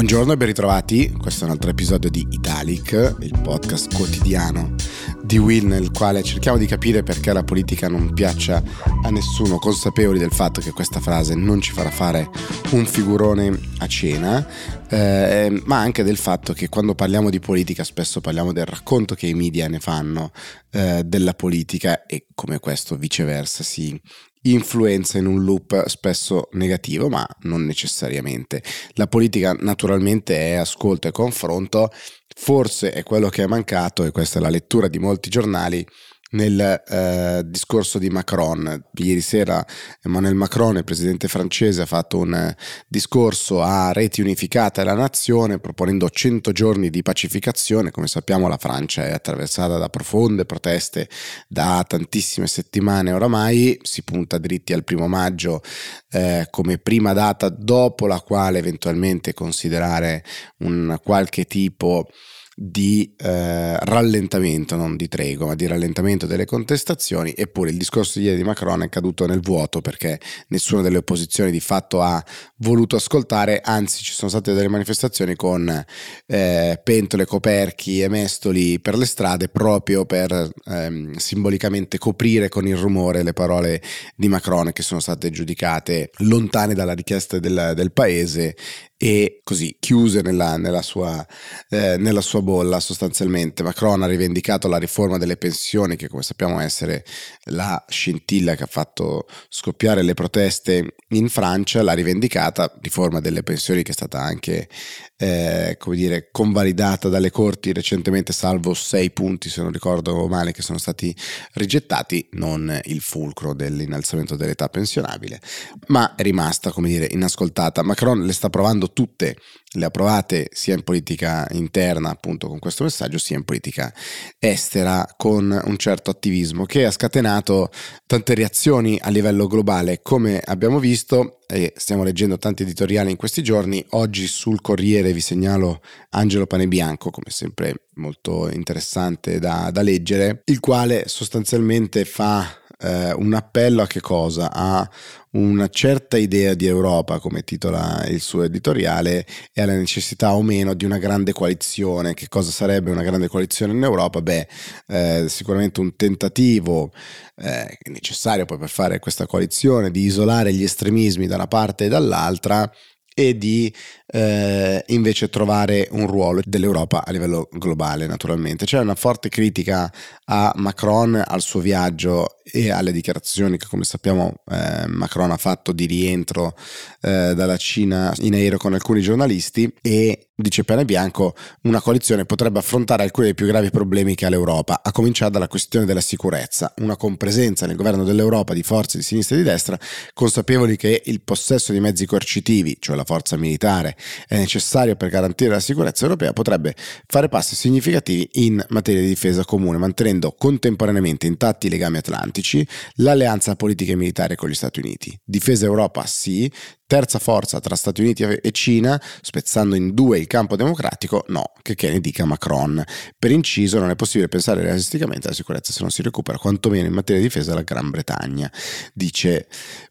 Buongiorno e ben ritrovati, questo è un altro episodio di Italic, il podcast quotidiano di Will nel quale cerchiamo di capire perché la politica non piaccia a nessuno, consapevoli del fatto che questa frase non ci farà fare un figurone a cena, eh, ma anche del fatto che quando parliamo di politica spesso parliamo del racconto che i media ne fanno eh, della politica e come questo viceversa si influenza in un loop spesso negativo, ma non necessariamente. La politica naturalmente è ascolto e confronto, forse è quello che è mancato, e questa è la lettura di molti giornali, nel eh, discorso di Macron. Ieri sera Emmanuel Macron, il presidente francese, ha fatto un eh, discorso a reti unificate alla nazione proponendo 100 giorni di pacificazione. Come sappiamo la Francia è attraversata da profonde proteste da tantissime settimane oramai, si punta dritti al primo maggio eh, come prima data dopo la quale eventualmente considerare un qualche tipo di eh, rallentamento, non di tregua, ma di rallentamento delle contestazioni, eppure il discorso di ieri di Macron è caduto nel vuoto perché nessuna delle opposizioni di fatto ha voluto ascoltare, anzi ci sono state delle manifestazioni con eh, pentole, coperchi e mestoli per le strade proprio per ehm, simbolicamente coprire con il rumore le parole di Macron che sono state giudicate lontane dalla richiesta del, del paese e così chiuse nella, nella, sua, eh, nella, sua, bolla sostanzialmente. Macron ha rivendicato la riforma delle pensioni che come sappiamo essere la scintilla che ha fatto scoppiare le proteste in Francia, l'ha rivendicata, riforma delle pensioni che è stata anche eh, come dire, convalidata dalle corti recentemente, salvo sei punti se non ricordo male che sono stati rigettati, non il fulcro dell'innalzamento dell'età pensionabile, ma è rimasta come dire inascoltata. Macron le sta provando tutte, le ha provate sia in politica interna appunto con questo messaggio, sia in politica estera con un certo attivismo che ha scatenato tante reazioni a livello globale, come abbiamo visto e stiamo leggendo tanti editoriali in questi giorni. Oggi sul Corriere vi segnalo Angelo Panebianco, come sempre molto interessante da, da leggere, il quale sostanzialmente fa eh, un appello a che cosa? A una certa idea di Europa, come titola il suo editoriale, e alla necessità o meno di una grande coalizione. Che cosa sarebbe una grande coalizione in Europa? Beh, eh, sicuramente un tentativo eh, necessario poi per fare questa coalizione di isolare gli estremismi da una parte e dall'altra e di eh, invece trovare un ruolo dell'Europa a livello globale naturalmente. C'è una forte critica a Macron, al suo viaggio e alle dichiarazioni che come sappiamo eh, Macron ha fatto di rientro eh, dalla Cina in aereo con alcuni giornalisti e dice Pane Bianco, una coalizione potrebbe affrontare alcuni dei più gravi problemi che ha l'Europa, a cominciare dalla questione della sicurezza, una compresenza nel governo dell'Europa di forze di sinistra e di destra, consapevoli che il possesso di mezzi coercitivi, cioè la forza militare, è necessario per garantire la sicurezza europea, potrebbe fare passi significativi in materia di difesa comune, mantenendo contemporaneamente intatti i legami atlantici, l'alleanza politica e militare con gli Stati Uniti. Difesa Europa sì, terza forza tra Stati Uniti e Cina, spezzando in due il campo democratico, no, che, che ne dica Macron. Per inciso non è possibile pensare realisticamente alla sicurezza se non si recupera quantomeno in materia di difesa la Gran Bretagna, dice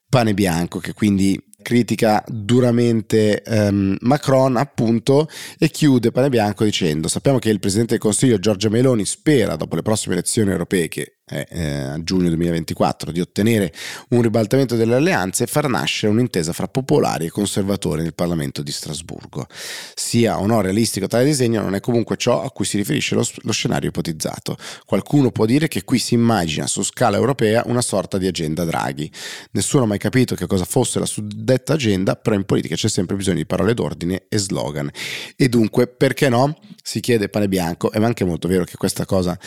Pane Bianco, che quindi critica duramente um, Macron appunto e chiude Pane Bianco dicendo sappiamo che il Presidente del Consiglio Giorgia Meloni spera dopo le prossime elezioni europee che eh, a giugno 2024 di ottenere un ribaltamento delle alleanze e far nascere un'intesa fra popolari e conservatori nel Parlamento di Strasburgo. Sia o no realistico tale disegno, non è comunque ciò a cui si riferisce lo, lo scenario ipotizzato. Qualcuno può dire che qui si immagina su scala europea una sorta di agenda Draghi. Nessuno ha mai capito che cosa fosse la suddetta agenda, però in politica c'è sempre bisogno di parole d'ordine e slogan. E dunque, perché no? Si chiede pane bianco, è anche molto vero che questa cosa,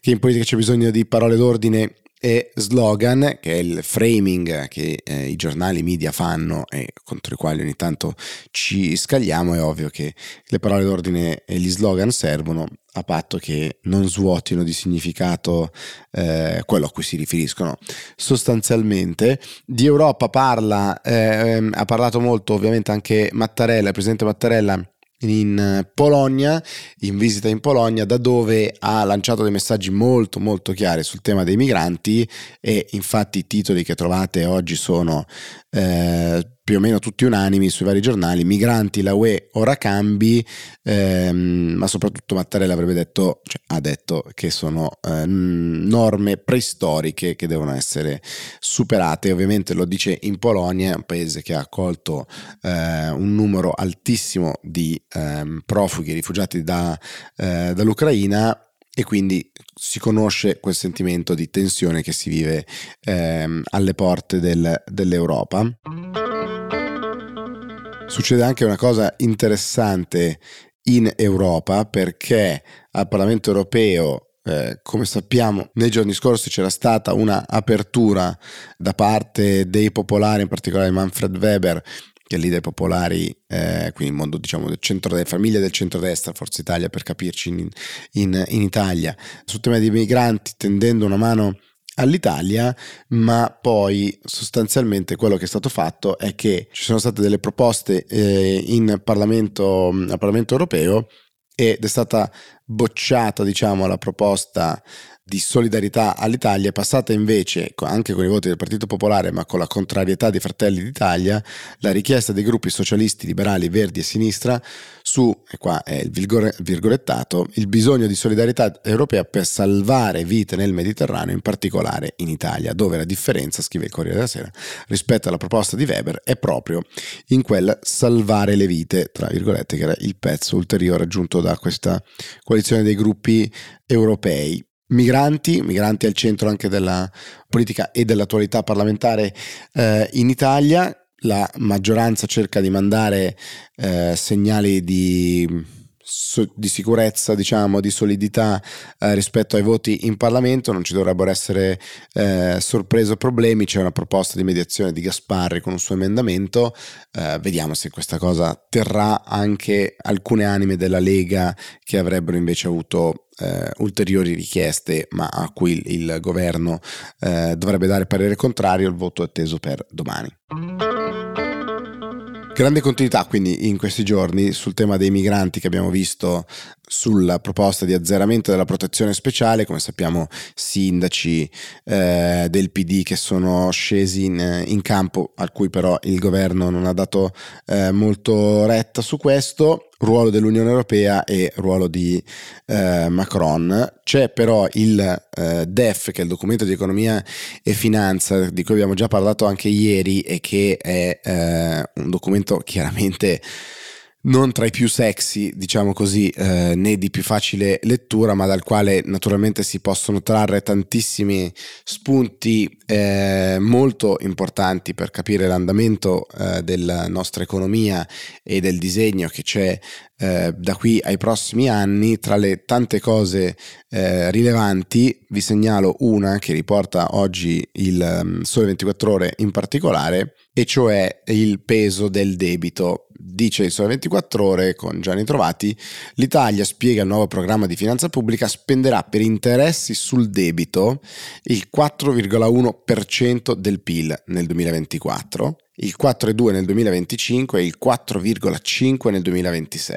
che in politica c'è bisogno di parole parole d'ordine e slogan, che è il framing che eh, i giornali media fanno e contro i quali ogni tanto ci scagliamo, è ovvio che le parole d'ordine e gli slogan servono a patto che non svuotino di significato eh, quello a cui si riferiscono. Sostanzialmente di Europa parla, eh, ha parlato molto ovviamente anche Mattarella, il presidente Mattarella in eh, Polonia, in visita in Polonia, da dove ha lanciato dei messaggi molto molto chiari sul tema dei migranti e infatti i titoli che trovate oggi sono eh, più o meno tutti unanimi sui vari giornali, migranti, la UE, ora cambi, ehm, ma soprattutto Mattarella avrebbe detto, cioè, ha detto che sono eh, norme preistoriche che devono essere superate, ovviamente lo dice in Polonia, un paese che ha accolto eh, un numero altissimo di ehm, profughi rifugiati da, eh, dall'Ucraina e quindi si conosce quel sentimento di tensione che si vive ehm, alle porte del, dell'Europa. Succede anche una cosa interessante in Europa perché al Parlamento europeo eh, come sappiamo, nei giorni scorsi c'era stata una apertura da parte dei popolari, in particolare Manfred Weber, che è leader popolari, eh, quindi il mondo diciamo del centro famiglia del centrodestra, Forza Italia per capirci in, in, in Italia, sul tema dei migranti tendendo una mano all'Italia, ma poi sostanzialmente quello che è stato fatto è che ci sono state delle proposte eh, in Parlamento, al Parlamento europeo ed è stata bocciata diciamo la proposta di solidarietà all'Italia, è passata invece, anche con i voti del Partito Popolare, ma con la contrarietà di Fratelli d'Italia, la richiesta dei gruppi socialisti, liberali, verdi e sinistra su, e qua è il virgolettato, il bisogno di solidarietà europea per salvare vite nel Mediterraneo, in particolare in Italia, dove la differenza, scrive il Corriere della Sera, rispetto alla proposta di Weber è proprio in quel salvare le vite, tra virgolette, che era il pezzo ulteriore aggiunto da questa coalizione dei gruppi europei migranti, migranti al centro anche della politica e dell'attualità parlamentare eh, in Italia. La maggioranza cerca di mandare eh, segnali di di sicurezza, diciamo, di solidità eh, rispetto ai voti in Parlamento, non ci dovrebbero essere eh, sorprese o problemi, c'è una proposta di mediazione di Gasparri con un suo emendamento, eh, vediamo se questa cosa terrà anche alcune anime della Lega che avrebbero invece avuto eh, ulteriori richieste, ma a cui il, il governo eh, dovrebbe dare parere contrario, il voto è atteso per domani. Grande continuità quindi in questi giorni sul tema dei migranti che abbiamo visto sulla proposta di azzeramento della protezione speciale, come sappiamo sindaci eh, del PD che sono scesi in, in, campo, a cui però il governo non ha dato eh, molto retta su questo, ruolo dell'Unione Europea e ruolo di eh, Macron. C'è però il eh, DEF, che è il documento di economia e finanza, di cui abbiamo già parlato anche ieri e che è eh, un documento chiaramente non tra i più sexy, diciamo così, eh, né di più facile lettura, ma dal quale naturalmente si possono trarre tantissimi spunti eh, molto importanti per capire l'andamento eh, della nostra economia e del disegno che c'è eh, da qui ai prossimi anni. Tra le tante cose eh, rilevanti, vi segnalo una che riporta oggi il um, Sole 24 Ore in particolare, e cioè il peso del debito Dice il Sole 24 Ore con Gianni Trovati, l'Italia spiega il nuovo programma di finanza pubblica, spenderà per interessi sul debito il 4,1% del PIL nel 2024 il 4,2 nel 2025 e il 4,5 nel 2026.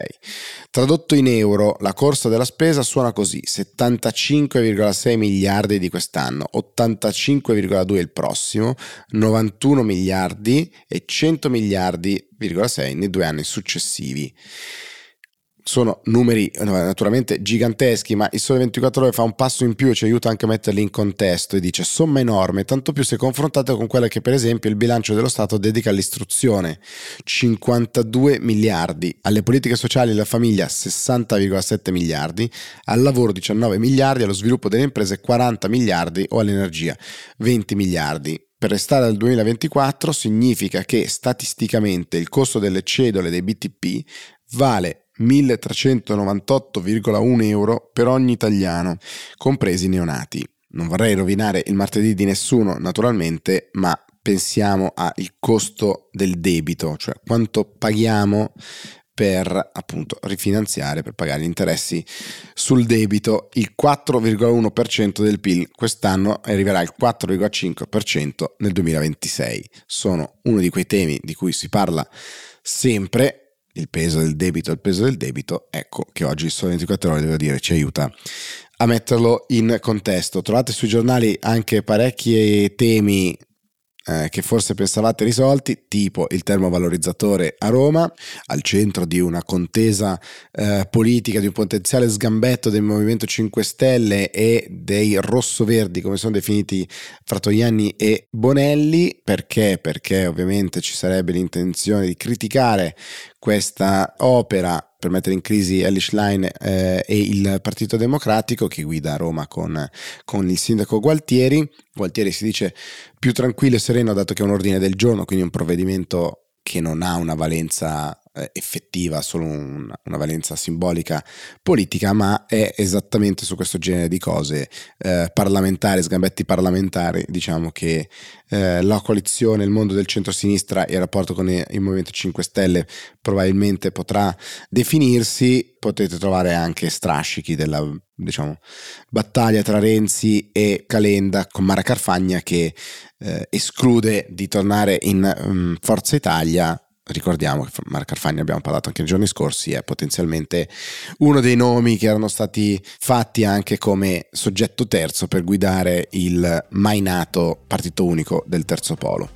Tradotto in euro, la corsa della spesa suona così: 75,6 miliardi di quest'anno, 85,2 il prossimo, 91 miliardi e 100 miliardi,6 nei due anni successivi sono numeri naturalmente giganteschi, ma il Sole 24 Ore fa un passo in più e ci aiuta anche a metterli in contesto e dice somma enorme, tanto più se confrontato con quella che per esempio il bilancio dello Stato dedica all'istruzione, 52 miliardi, alle politiche sociali e alla famiglia 60,7 miliardi, al lavoro 19 miliardi, allo sviluppo delle imprese 40 miliardi o all'energia 20 miliardi. Per restare al 2024 significa che statisticamente il costo delle cedole dei BTP vale 1398,1 euro per ogni italiano, compresi i neonati. Non vorrei rovinare il martedì di nessuno, naturalmente, ma pensiamo al costo del debito, cioè quanto paghiamo per appunto rifinanziare, per pagare gli interessi sul debito. Il 4,1% del PIL quest'anno arriverà al 4,5% nel 2026. Sono uno di quei temi di cui si parla sempre il peso del debito, il peso del debito, ecco che oggi il Sole 24 Ore, devo dire, ci aiuta a metterlo in contesto. Trovate sui giornali anche parecchi temi eh, che forse pensavate risolti, tipo il termovalorizzatore a Roma, al centro di una contesa eh, politica, di un potenziale sgambetto del Movimento 5 Stelle e dei rossoverdi, come sono definiti Fratoianni e Bonelli. Perché? Perché ovviamente ci sarebbe l'intenzione di criticare questa opera per mettere in crisi Elish Line eh, e il Partito Democratico che guida Roma con, con, il sindaco Gualtieri. Gualtieri si dice più tranquillo e sereno dato che è un ordine del giorno, quindi un provvedimento che non ha una valenza effettiva, solo un, una valenza simbolica politica, ma è esattamente su questo genere di cose eh, parlamentari, sgambetti parlamentari, diciamo che eh, la coalizione, il mondo del centro-sinistra e il rapporto con il Movimento 5 Stelle probabilmente potrà definirsi, potete trovare anche strascichi della diciamo, battaglia tra Renzi e Calenda con Mara Carfagna che eh, esclude di tornare in um, Forza Italia ricordiamo che Marco Carfagna abbiamo parlato anche nei giorni scorsi, è potenzialmente uno dei nomi che erano stati fatti anche come soggetto terzo per guidare il mai nato partito unico del terzo polo.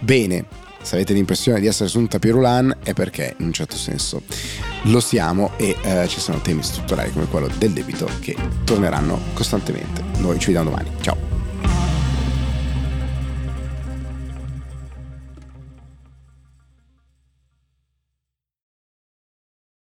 Bene, se avete l'impressione di essere su un tapirulan è perché in un certo senso lo siamo e eh, ci sono temi strutturali come quello del debito che torneranno costantemente. Noi ci vediamo domani. Ciao!